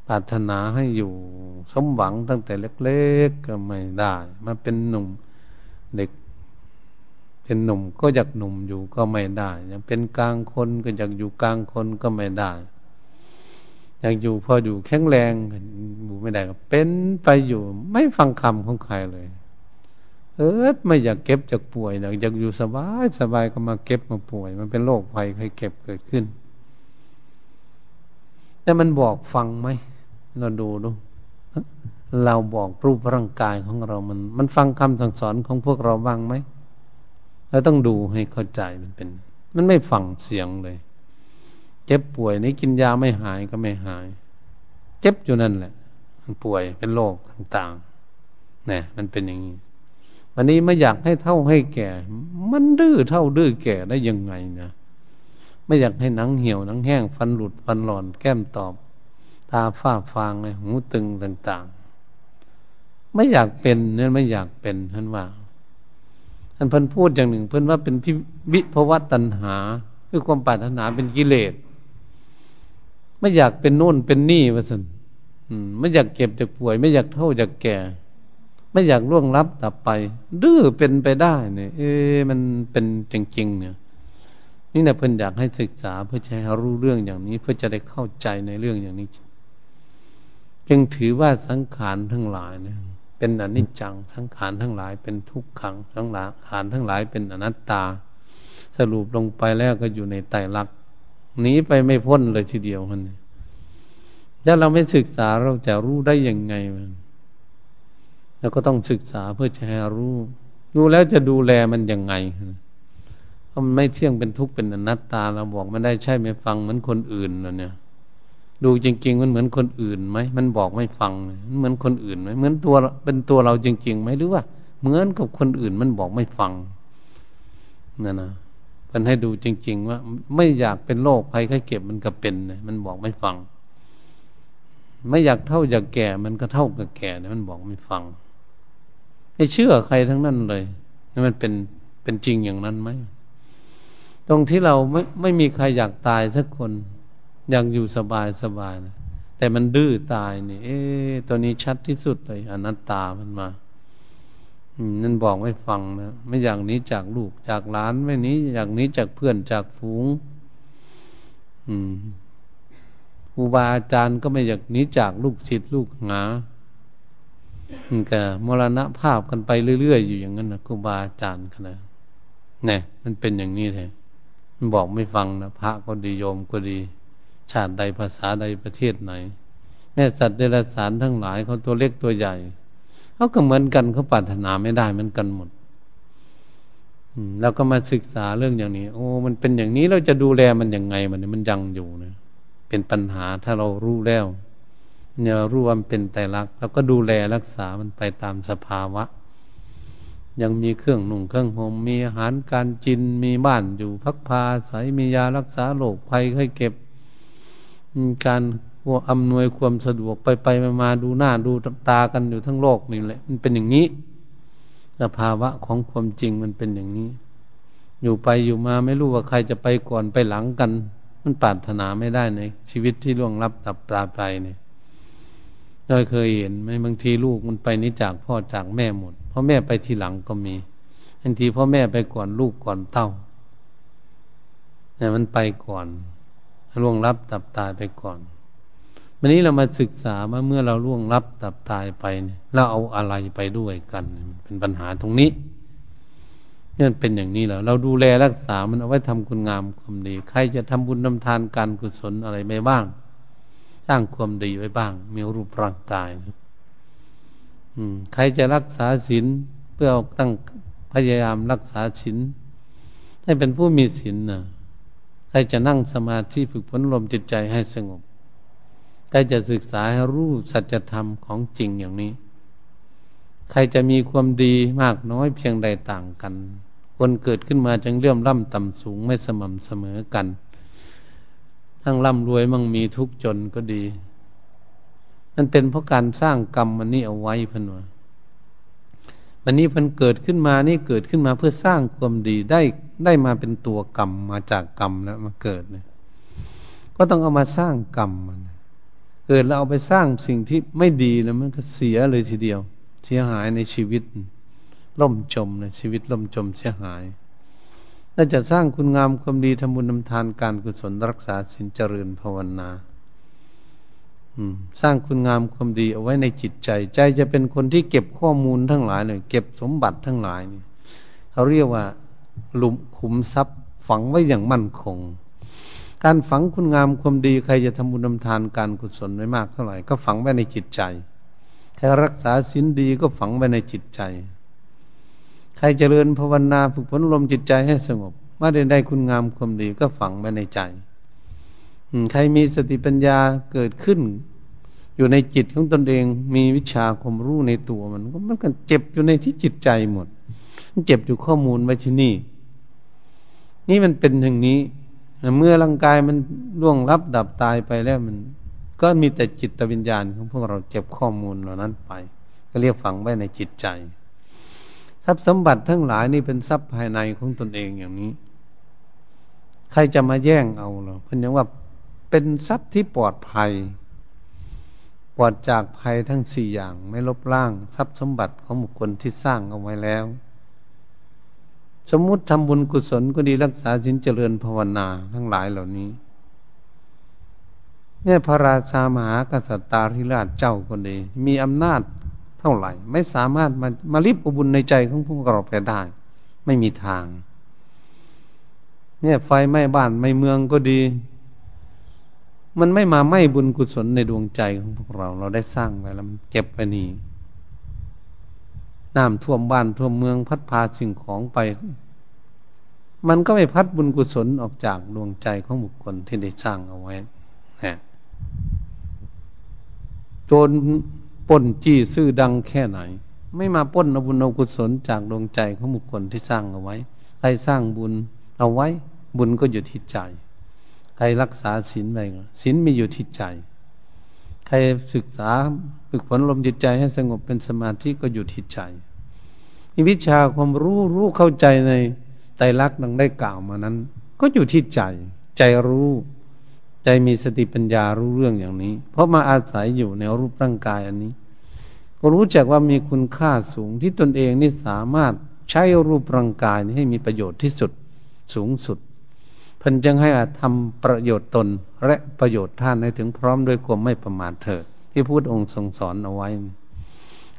Speaker 1: ปรารถนาให้อยู่สมหวังตั้งแต่เล็ก ๆ ก็ไม่ได้ มาเป็นหนุ่มเด็ก เป็นหนุ่มก็อยากหนุ่มอยู่ก็ไม่ได้ยังเป็นกลางคนก็อยากอยู่กลางคนก็ไม่ได้อยากอยู่พออยู่แข็งแรงอยู่ไม่ได้ก็เป็นไปอยู่ ไม่ฟังคำของใครเลย เออไม่อยากเก็บจากป่วยอยากอยู่สบายสบายก็มาเก็บมาป่วย มันเป็นโรคภัยใครเก็บเกิดขึ้น แต่มันบอกฟังไหมเราดูดูเราบอกรูปร่างกายของเรามัน มันฟังคำสั่งสอนของพวกเราบ้างไหม เราต้องดูให้เข้าใจมันเป็น มันไม่ฟังเสียงเลย เจ็บป่วยนี่กินยาไม่หายก็ไม่หาย เจ็บอยู่นั่นแหละ มันป่วยเป็นโรคต่างๆเนี่ยมันเป็นอย่างนี้วันนี้ไม่อยากให้เท่าให้แก่ มันดื้อเท่าดื้อแก่ได้ยังไงนะไม่อยากให้หนังเหี่ยวหนังแห้งฟันหลุดฟันหลอนแก้มตอบ ตาฝ้าฟางเลยหูตึงต่าง ๆ ไม่อยากเป็นเนี่ยไม่อยากเป็นท่านว่า ท่านเพิ่นพูดอย่างหนึ่ง เพิ่นว่าเป็นพิวิภวตัณหา คือความปรารถนาเป็นกิเลสไม่อยากเป็นโน่นเป็นนี่ว่าสันไม่อยากเก็บจากป่วย ไม่อยากเท่าจากแก่ ไม่อยากล่วงลับต่อไป ดื้อเป็นไปได้เนี่ย เอ๊มันเป็นจริงๆเนี่ย นี่นะเพิ่นอยากให้ศึกษาเพื่อจะให้รู้เรื่องอย่างนี้ เพื่อจะได้เข้าใจในเรื่องอย่างนี้ จึงถือว่าสังขารทั้งหลายเนี่ย เป็นอนิจจัง สังขารทั้งหลายเป็นทุกขังทั้งหลายขานทั้งหลายเป็นอนัตตา สรุปลงไปแล้วก็อยู่ในไตรลักษณ์หนีไปไม่พ้นเลยทีเดียวมันถ้าเราไม่ศึกษาเราจะรู้ได้ยังไงมันเราก็ต้องศึกษาเพื่อจะให้รู้รู้แล้วจะดูแลมันยังไงเพราะมันไม่เที่ยงเป็นทุกข์เป็นอนัตตาเราบอกไม่ได้ใช่ไม่ฟังเหมือนคนอื่นนะเนี่ย ดูจริง ๆ มันเหมือนคนอื่นไหมมันบอกไม่ฟังมันเหมือนคนอื่นไหมเหมือนตัวเป็นตัวเราจริงๆไหมหรือว่า เหมือนกับคนอื่นมันบอกไม่ฟังนั่นนะมันให้ดูจริง ๆ ว่า ไม่อยากเป็นโรคภัยไข้เจ็บมันก็เป็นนะมันบอกไม่ฟัง ไม่อยากเท่าอยากแก่มันก็เท่ากับแก่นะมันบอกไม่ฟังไม่เชื่อใครทั้งนั้นเลยนี่มันเป็นเป็นจริงอย่างนั้นไหมตรงที่เราไม่ไม่มีใครอยากตายสักคน ยากอยู่สบายสบายนะแต่มันดื้อตายนี่เอ๊ตัวนี้ชัดที่สุดเลยอนัตตามันมานั่นบอกไม่ฟังนะไม่อย่างนี้จากลูกจากหลานไม่นี้อย่างนี้จากเพื่อนจากฝูง อืมครูบาอาจารย์ก็ไม่อยากนี้จากลูกศิษย์ลูกหาก็มรณะภาพกันไปเรื่อยๆอยู่อย่างนั้นนะครูบาอาจารย์ขนาดนี่มันเป็นอย่างนี้แท้มันบอกไม่ฟังนะพระก็ดีโยมก็ดี ชาติใดภาษาใดประเทศไหน แม่สัตว์เดรัจฉานทั้งหลายเขาตัวเล็กตัวใหญ่เขาก็เหมือนกันเขาปรารถนาไม่ได้เหมือนกันหมดเราก็มาศึกษาเรื่องอย่างนี้ โอ้ มันเป็นอย่างนี้เราจะดูแลมันยังไงมันมันยังอยู่นะเป็นปัญหาถ้าเรารู้แล้วเนี่ยรู้ว่ามันเป็นไตรลักษณ์เราก็ดูแลรักษามันไปตามสภาวะ ยังมีเครื่องหนุ่งเครื่องห่มมีอาหารการกินมีบ้านอยู่พักพาใสมียารักษาโรคภัยไข้เก็บ การอำนวยความสะดวกไปไปมาดูหน้าดูตากันอยู่ทั้งโลกนี่แหละมันเป็นอย่างนี้สภาวะของความจริงมันเป็นอย่างนี้ อยู่ไปอยู่มาไม่รู้ว่าใครจะไปก่อนไปหลังกัน มันปรารถนาไม่ได้ในชีวิตที่ล่วงลับตับตาไปเนี่ยเราเคยเห็นไหมบางทีลูกมันไปนี้จากพ่อจากแม่หมดเพราะแม่ไปทีหลังก็มีบางทีพ่อแม่ไปก่อนลูกก่อนเต้าเนี่ยมันไปก่อน ล่วงลับตับตายไปก่อนวันนี้เรามาศึกษาว่าเมื่อเราล่วงลับตับตายไปเราเอาอะไรไปด้วยกัน เป็นปัญหาตรงนี้นี่เป็นอย่างนี้แล้วเราดูแลรักษามันเอาไว้ทำคุณงามความดี ใครจะทำบุญทำทานการกุศลอะไรไปบ้าง สร้างความดีไว้บ้าง มีรูปร่างกาย อืม ใครจะรักษาศีลเพื่อตั้งพยายามรักษาศีลให้เป็นผู้มีศีลนะ ใครจะนั่งสมาธิฝึกฝนลมจิตใจให้สงบใครจะศึกษาให้รู้สัจธรรมของจริงอย่างนี้ ใครจะมีความดีมากน้อยเพียงใดต่างกัน คนเกิดขึ้นมาจึงเลื่อมล่ำต่ำสูงไม่สม่ำเสมอกัน ทั้งร่ำรวยมั่งมีทุกจนก็ดี นั่นเป็นเพราะการสร้างกรรมมันนี่เอาไว้พนว วันนี้มันเกิดขึ้นมานี่เกิดขึ้นมาเพื่อสร้างความดีได้ได้มาเป็นตัวกรรมมาจากกรรมแล้วมาเกิดเนี่ยก็ต้องเอามาสร้างกรรมมันเกิดแล้วเอาไปสร้างสิ่งที่ไม่ดีแล้วมันก็เสียเลยทีเดียว เสียหายในชีวิต ล่มจมในชีวิตล่มจมเสียหายถ้าจะสร้างคุณงามความดีทำบุญทำทานการกุศลรักษาสินเจริญภาวนา สร้างคุณงามความดีเอาไว้ในจิตใจ ใจจะเป็นคนที่เก็บข้อมูลทั้งหลายเนี่ยเก็บสมบัติทั้งหลายนี่เขาเรียกว่าหลุมขุมทรัพย์ฝังไว้อย่างมั่นคง การฝังคุณงามความดีใครจะทำบุญทำทานการกุศลไว้มากเท่าไหร่ก็ฝังไว้ในจิตใจ ใครรักษาศีลดีก็ฝังไว้ในจิตใจ ใครเจริญภาวนาฝึกฝนลมจิตใจให้สงบเมื่อได้ได้คุณงามความดีก็ฝังไว้ในใจ ใครมีสติปัญญาเกิดขึ้น อยู่ในจิตของตนเองมีวิชาความรู้ในตัวมันก็มันก็เจ็บอยู่ในที่จิตใจหมด มันเจ็บอยู่ข้อมูลไว้ที่นี่ นี่มันเป็นอย่างนี้ เมื่อร่างกายมันล่วงรับดับตายไปแล้วมัน ก็มีแต่จิตวิญญาณของพวกเราเจ็บข้อมูลเหล่านั้นไป ก็เรียกฝังไว้ในจิตใจ ทรัพย์สมบัติทั้งหลายนี่เป็นทรัพย์ภายในของตนเองอย่างนี้ ใครจะมาแย่งเอาเราเพิ่นยังว่า เป็นทรัพย์ที่ปลอดภัย ปลอดจากภัยทั้งสี่อย่างไม่ลบล้างทรัพย์สมบัติของบุคคลที่สร้างเอาไว้แล้ว สมมุติทำบุญกุศลก็ดีรักษาสินเจริญภาวนาทั้งหลายเหล่านี้เนี่ยพระราชามหากษัตริย์ตาธิราชเจ้าคนดี มีอำนาจเท่าไหร่ ไม่สามารถมามาลิบอุบุญในใจของพวกเราไปได้ ไม่มีทาง เนี่ยไฟไหม้บ้านไม่เมืองก็ดี มันไม่มาไม่บุญกุศลในดวงใจของพวกเรา เราได้สร้างไว้แล้วมันเก็บไปนี่น้ำท่วมบ้านท่วมเมืองพัดพาสิ่งของไป มันก็ไม่พัดบุญกุศลออกจากดวงใจของบุคคลที่ได้สร้างเอาไว้นะโจรป่นจี้ซื่อดังแค่ไหน ไม่มาป้นอบุญอกุศลจากดวงใจของบุคคลที่สร้างเอาไว้ ใครสร้างบุญเอาไว้ บุญก็อยู่ที่ใจ ใครรักษาศีลไปศีลมีอยู่ที่ใจ ใครศึกษาฝึกฝนลมจิตใจให้สงบเป็นสมาธิก็อยู่ที่ใจวิชาความรู้รู้เข้าใจในไตรลักษณ์ดังได้กล่าวมานั้น ก็อยู่ที่ใจ ใจรู้ ใจมีสติปัญญารู้เรื่องอย่างนี้ เพราะมาอาศัยอยู่ในรูปร่างกายอันนี้ ก็รู้จักว่ามีคุณค่าสูงที่ตนเองนี่สามารถใช้รูปร่างกายนี้ให้มีประโยชน์ที่สุดสูงสุด พิ่นจึงให้ทำประโยชน์ตนและประโยชน์ท่านให้ถึงพร้อมด้วยความไม่ประมาทเถิดที่พูดองค์ทรงสอนเอาไว้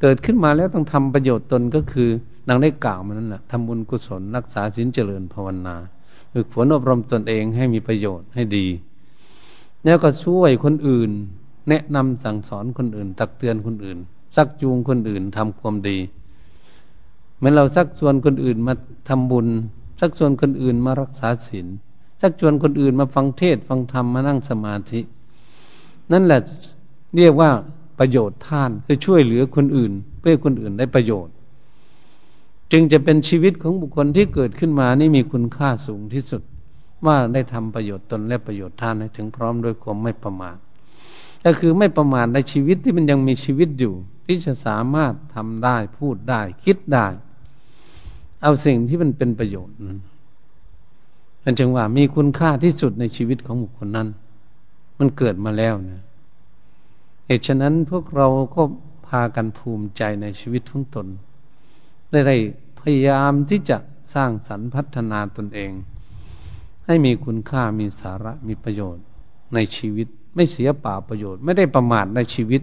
Speaker 1: เกิดขึ้นมาแล้วต้องทำประโยชน์ตนก็คือนางได้กล่าวมานั่นแหละทำบุญกุศลรักษาสินเจริญภาวนาฝึกฝนอบรมตนเองให้มีประโยชน์ให้ดี แล้วก็ช่วยคนอื่น แนะนำสั่งสอนคนอื่น ตักเตือนคนอื่นซักจูงคนอื่นทำความดีเมื่อเราซักชวนคนอื่นมาทำบุญซักชวนคนอื่นมารักษาศีล ชักชวนคนอื่นมาฟังเทศฟังธรรมมานั่งสมาธิ นั่นแหละเรียกว่าประโยชน์ท่านคือช่วยเหลือคนอื่น เพื่อคนอื่นได้ประโยชน์ จึงจะเป็นชีวิตของบุคคลที่เกิดขึ้นมานี่มีคุณค่าสูงที่สุด ว่าได้ทำประโยชน์ตนและประโยชน์ท่านให้ถึงพร้อมด้วยความไม่ประมาทก็คือไม่ประมาทในชีวิตที่มันยังมีชีวิตอยู่ ที่จะสามารถทำได้พูดได้คิดได้ เอาสิ่งที่มันเป็นประโยชน์ มันจึงว่ามีคุณค่าที่สุดในชีวิตของบุคคลนั้น มันเกิดมาแล้วนะเหตุฉะนั้นพวกเราก็พากันภูมิใจในชีวิตของตน ได้ได้พยายามที่จะสร้างสรรค์พัฒนาตนเอง ให้มีคุณค่ามีสาระมีประโยชน์ในชีวิต ไม่เสียป่าประโยชน์ ไม่ได้ประมาทในชีวิต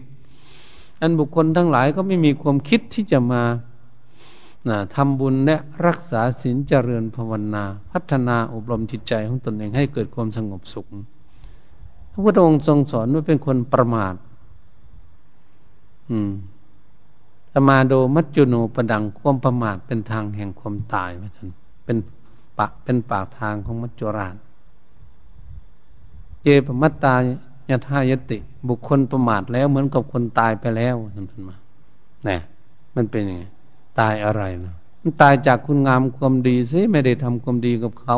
Speaker 1: อันบุคคลทั้งหลายก็ไม่มีความคิดที่จะมา นะทำบุญและรักษาศีลเจริญภาวนา พัฒนาอบรมจิตใจของตนเองให้เกิดความสงบสุข พระพุทธองค์ทรงสอนว่าเป็นคนประมาท อืมสมาโดมัจจุโนประดังความประมาทเป็นทางแห่งความตายว่าท่านเป็นปะเป็นปากทางของมัจจุราชเยปมัตตายทายติ บุคคลประมาทแล้วเหมือนกับคนตายไปแล้วท่านมาเนี่ยมันเป็นยังไง ตายอะไรนะมันตายจากคุณงามความดีซิไม่ได้ทำความดีกับเขา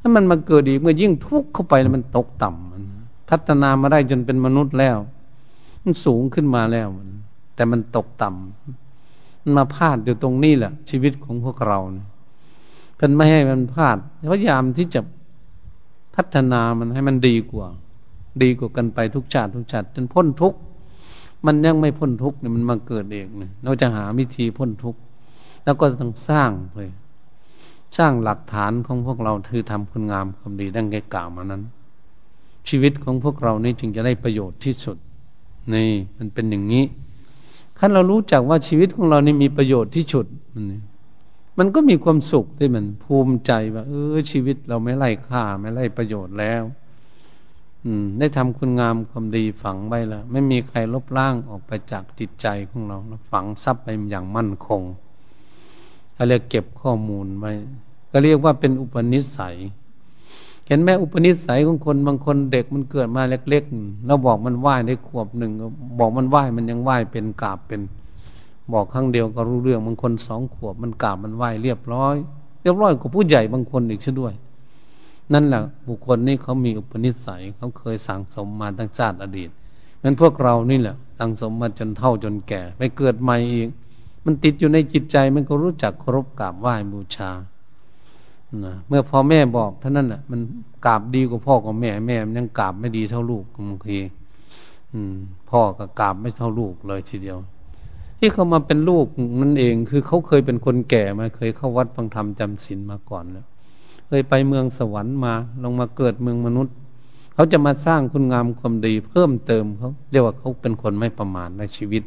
Speaker 1: ถ้ามันมาเกิดอีเมื่อยิ่งทุกข์เข้าไปแล้วมันตกต่ำมันพัฒนามาได้จนเป็นมนุษย์แล้ว มันสูงขึ้นมาแล้วมันแต่มันตกต่ำมันมาพลาดอยู่ตรงนี้แหละ ชีวิตของพวกเราเนี่ยเพิ่นไม่ให้มันพลาดพยายามที่จะพัฒนามันให้มันดีกว่า ดีกว่ากันไปทุกชาติทุกชาติจนพ้นทุกข์ มันยังไม่พ้นทุกข์เนี่ยมันมาเกิดเองเนี่ยเราจะหาวิธีพ้นทุกข์แล้วก็ต้องสร้างเลยสร้างหลักฐานของพวกเราคือทำคุณงามความดีดังแกกล่าวมานั้น ชีวิตของพวกเรานี่จึงจะได้ประโยชน์ที่สุด นี่ มันเป็นอย่างนี้ขั้นเรารู้จักว่าชีวิตของเรานี่มีประโยชน์ที่สุดมันมันก็มีความสุขที่มันภูมิใจว่า เออชีวิตเราไม่ไล่ค่าไม่ไล่ประโยชน์แล้ว อืม ได้ทำคุณงามความดีฝังไว้แล้วไม่มีใครลบล้างออกไปจากจิตใจของเราฝังซับไปอย่างมั่นคงเขาเรียกเก็บข้อมูลไว้ก็เรียกว่าเป็นอุปนิสัย เห็นไหมอุปนิสัยของคนบางคนเด็กมันเกิดมาเล็กๆเราบอกมันไหว้ได้ขวบหนึ่งบอกมันไหว้มันยังไหว้เป็นกาบเป็น บอกครั้งเดียวก็รู้เรื่องบางคนสองขวบมันกาบมันไหว้เรียบร้อย เรียบร้อยกว่าผู้ใหญ่บางคนอีกเช่นด้วย นั่นแหละบุคคลนี้เขามีอุปนิสัยเขาเคยสั่งสมมาตั้งชาติอดีตนั้นพวกเรานี่แหละสั่งสมมาจนเท่าจนแก่ไปเกิดใหม่อีก มันติดอยู่ในจิตใจมันก็รู้จักเคารพกราบไหว้บูชานะเมื่อพ่อแม่บอกเท่านั้นแหละมันกราบดีกว่าพ่อกับแม่แม่มันยังกราบไม่ดีเท่าลูกบางทีพ่อก็กราบไม่เท่าลูกเลยทีเดียว ที่เขามาเป็นลูกนั่นเอง คือเขาเคยเป็นคนแก่มาเคยเข้าวัดฟังธรรมจำศีลมาก่อนแล้ว เคยไปเมืองสวรรค์มาลงมาเกิดเมืองมนุษย์ เขาจะมาสร้างคุณงามความดีเพิ่มเติมเขาเรียกว่าเขาเป็นคนไม่ประมาทในชีวิต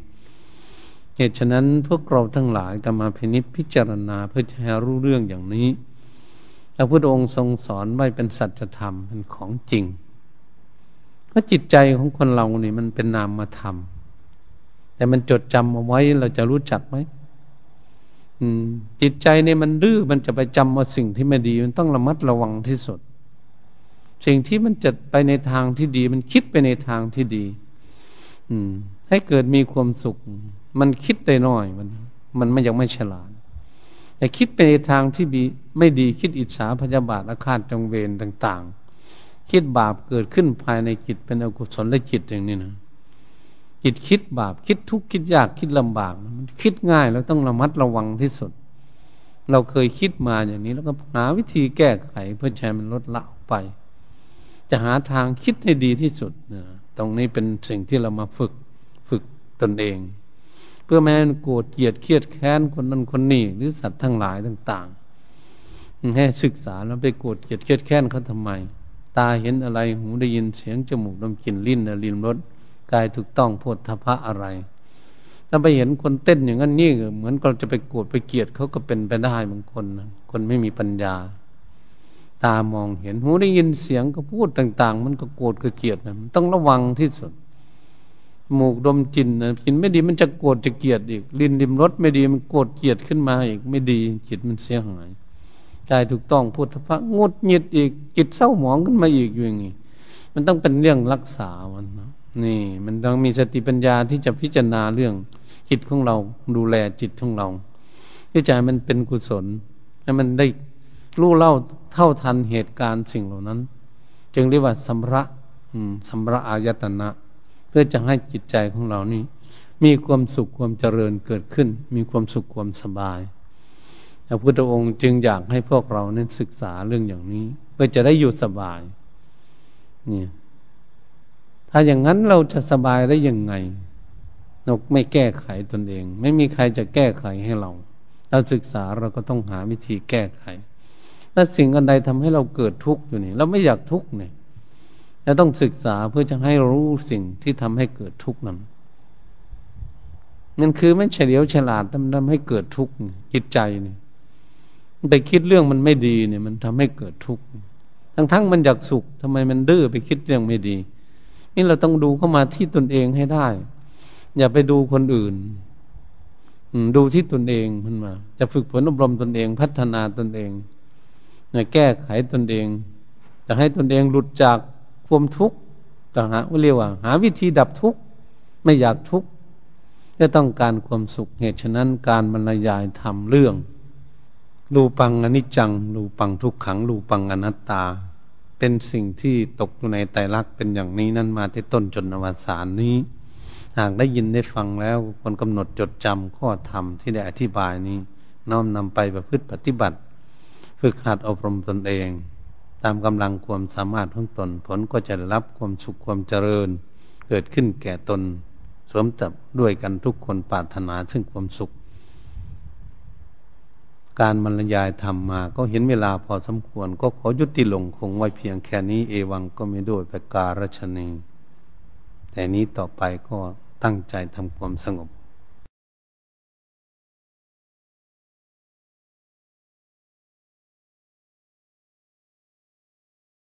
Speaker 1: เหตุฉะนั้นพวกเราทั้งหลายก็มาพินิจพิจารณาเพื่อจะให้รู้เรื่องอย่างนี้พระพุทธองค์ทรงสอนไว้เป็นสัจธรรมเป็นของจริงเพราะจิตใจของคนเรานี่มันเป็นนามธรรม แต่มันจดจำเอาไว้เราจะรู้จักไหม จิตใจเนี่ยมันดื้อมันจะไปจำเอาสิ่งที่ไม่ดี มันต้องระมัดระวังที่สุด สิ่งที่มันจะไปในทางที่ดี มันคิดไปในทางที่ดี อืม ให้เกิดมีความสุข มันคิดได้น้อยมัน มันไม่ยังไม่ฉลาดแต่คิดไปในทางที่บีไม่ดีคิดอิจฉาพยาบาทอาฆาตจงเวรต่าง ๆ คิดบาปเกิดขึ้นภายในจิตเป็นอกุศลและจิตอย่างนี้นะ จิตคิดบาป คิดทุกข์คิดยากคิดลำบากมันคิดง่ายแล้วต้องระมัดระวังที่สุด เราเคยคิดมาอย่างนี้แล้วก็หาวิธีแก้ไขเพื่อใช้มันลดละออกไป จะหาทางคิดให้ดีที่สุดนะตรงนี้เป็นสิ่งที่เรามาฝึกฝึกตนเอง เพื่อไม่ให้โกรธเกลียดเครียดแค้นคนนั้นคนนี้หรือสัตว์ทั้งหลายต่าง ๆ ให้ศึกษาแล้วไปโกรธเกลียดเครียดแค้นเขาทำไม ตาเห็นอะไรหูได้ยินเสียงจมูกดมกลิ่นลิ้นลิ้นรส กายถูกต้องโพธพะอะไร ถ้าไปเห็นคนเต้นอย่างนั้นนี่เหมือนเราจะไปโกรธไปเกลียดเขาก็เป็นไปได้บางคนนะคนไม่มีปัญญา ตามองเห็นหูได้ยินเสียงก็พูดต่าง ๆ มันก็โกรธก็เกลียดนะต้องระวังที่สุดหมูกดมจินนะกินไม่ดีมันจะโกรธจะเกลียดอีกลิ้นริมรสไม่ดีมันโกรธเกลียดขึ้นมาอีกไม่ดีจิตมันเสียหายกายถูกต้องพุทธพระงดหงิดอีกจิตเศร้าหมองขึ้นมาอีกอย่างนี้มันต้องเป็นเรื่องรักษามันนะ นี่ มันต้องมีสติปัญญาที่จะพิจารณาเรื่องจิตของเราดูแลจิตของเราที่ใจมันเป็นกุศลให้มันได้รู้เล่าเท่าทันเหตุการณ์สิ่งเหล่านั้น จึงเรียกว่าสัมระสัมระอายตนะ เพื่อจะให้จิตใจของเรานี่มีความสุขความเจริญเกิดขึ้น มีความสุขความสบายพระพุทธองค์จึงอยากให้พวกเรานั้นศึกษาเรื่องอย่างนี้ เพื่อจะได้อยู่สบายนี่ ถ้าอย่างนั้นเราจะสบายได้ยังไงเราไม่แก้ไขตนเอง ไม่มีใครจะแก้ไขให้เรา เราศึกษาเราก็ต้องหาวิธีแก้ไข และสิ่งอันใดทำให้เราเกิดทุกข์อยู่นี่ เราไม่อยากทุกข์เนี่ยจะต้องศึกษาเพื่อจะให้รู้สิ่งที่ทำให้เกิดทุกข์นั้นนั่นคือไม่เฉลียวฉลาดทำให้เกิดทุกข์จิตใจเนี่ยไปคิดเรื่องมันไม่ดีเนี่ย มันทำให้เกิดทุกข์ทั้งทั้งมันอยากสุขทำไมมันดื้อไปคิดเรื่องไม่ดี นี่เราต้องดูเข้ามาที่ตนเองให้ได้ อย่าไปดูคนอื่นดูที่ตนเองมันมา จะฝึกฝนอบรมตนเอง พัฒนาตนเองแก้ไขตนเอง จะให้ตนเองหลุดจากความทุกข์จะหาเรียกว่า หาวิธีดับทุกข์ไม่อยากทุกข์จะต้องการความสุขเหตุฉะนั้นการบรรยายทำเรื่องรูปังอนิจจังรูปังทุกขังรูปังอนัตตา เป็นสิ่งที่ตกอยู่ในไตรลักษณ์เป็นอย่างนี้นั่นมาที่ต้นจนอวสานนี้ หากได้ยินได้ฟังแล้วคนกำหนดจดจำข้อธรรมที่ได้อธิบายนี้ น้อมนำไปประพฤติปฏิบัติ ฝึกหัดอบรมตนเอง ตามกำลังความสามารถของตนผลก็จะรับความสุขความเจริญ เกิดขึ้นแก่ตน สวมจับด้วยกันทุกคนปรารถนาซึ่งความสุข การบรรยายธรรมมา ก็เห็นเวลาพอสมควร ก็ขอยุติลงคงไว้เพียงแค่นี้เอวังก็ไม่ด้วยประการชนีแต่นี้ต่อไปก็ตั้งใจทำความสงบ